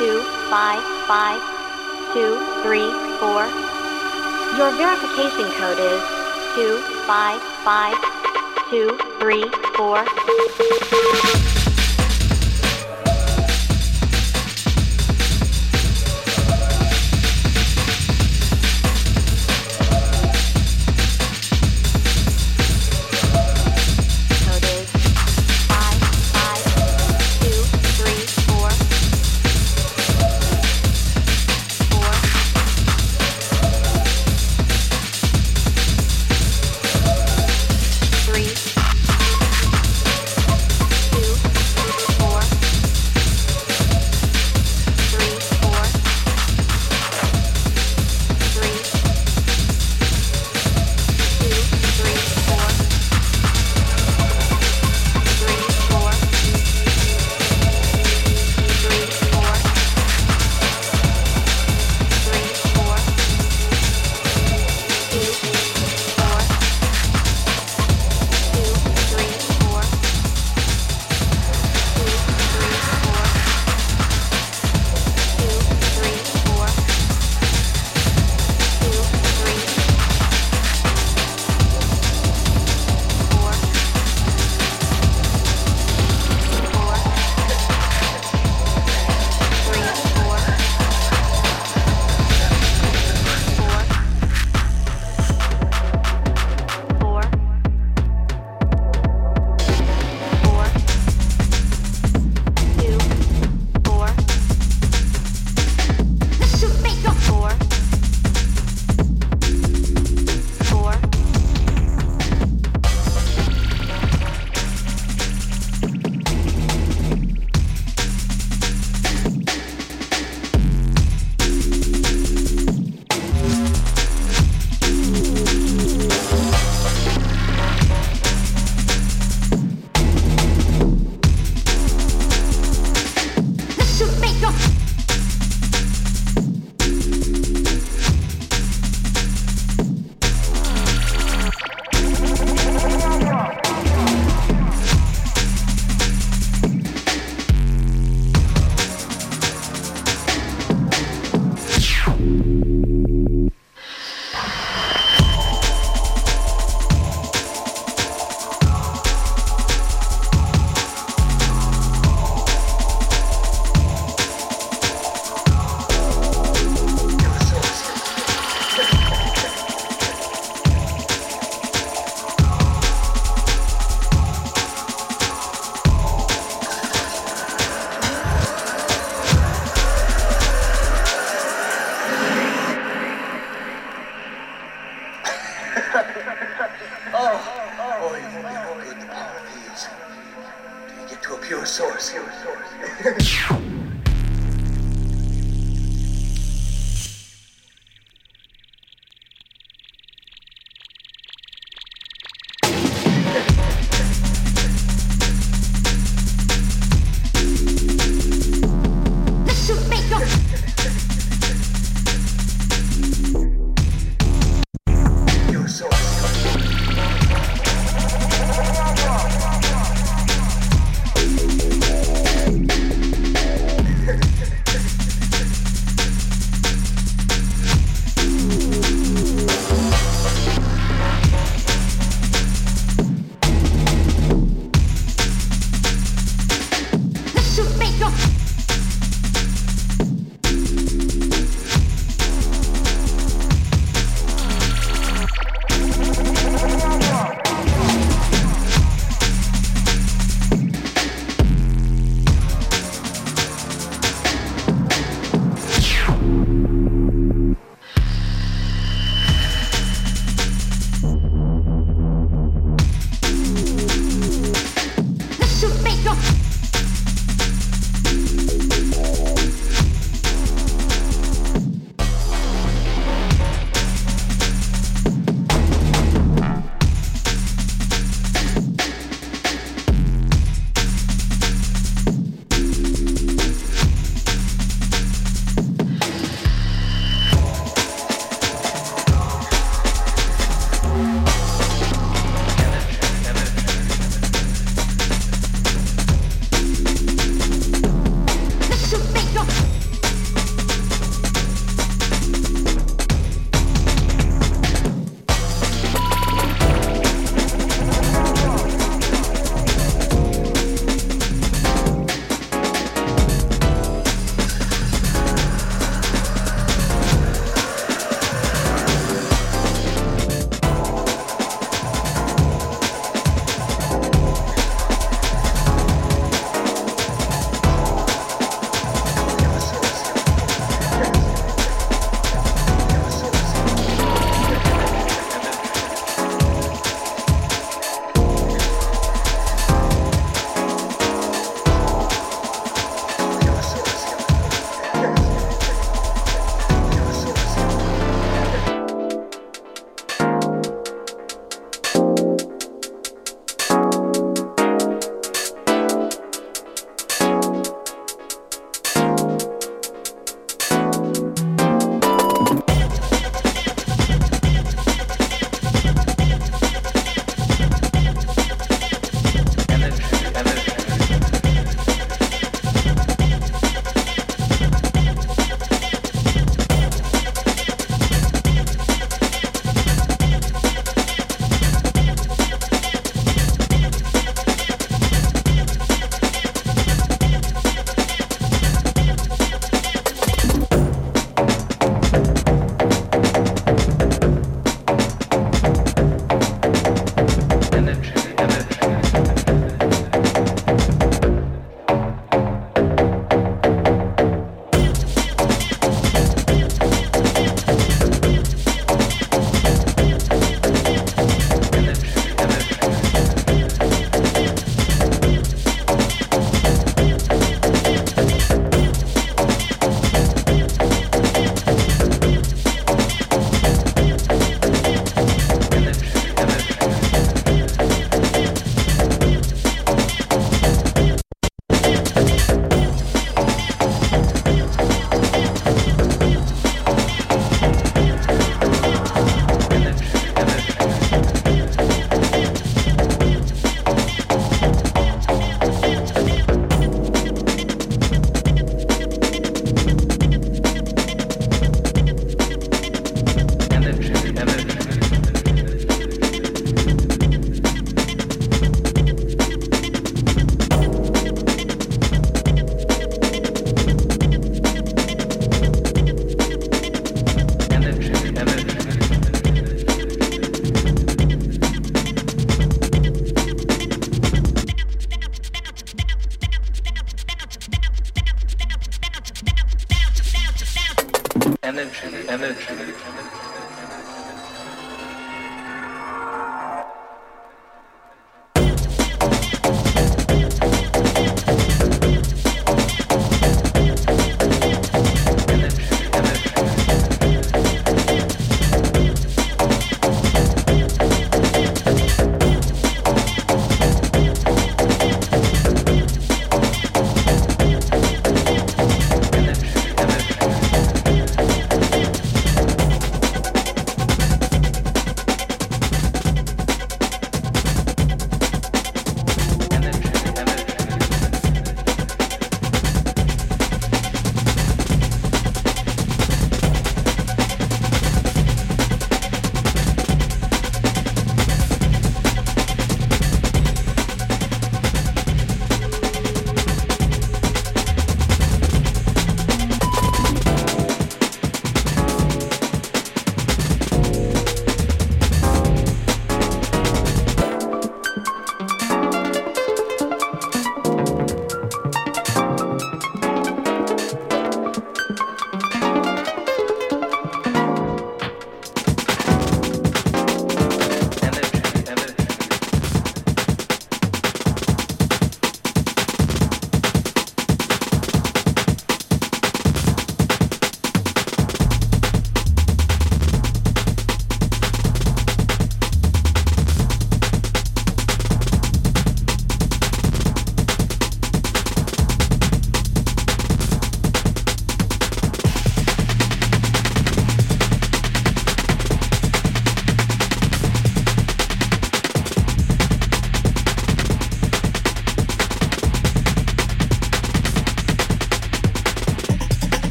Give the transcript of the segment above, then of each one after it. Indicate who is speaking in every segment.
Speaker 1: two, five, five, two, three, four. Your verification code is two, five, five, two, three, four.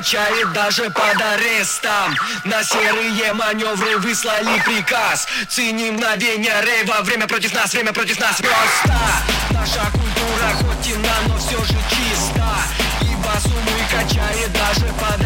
Speaker 2: качает даже под арестом. На серые маневры выслали приказ. Ценим мгновение рейва, время против нас, время против нас. Просто наша культура хоть темна, но все же чиста. И басу мы качает даже под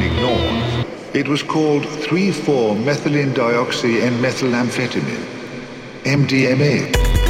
Speaker 3: ignored. It was called 3,4-methylene dioxy-N-methylamphetamine, MDMA.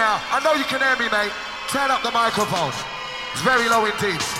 Speaker 4: Now. I know you can hear me, mate. Turn up the microphone. It's very low indeed.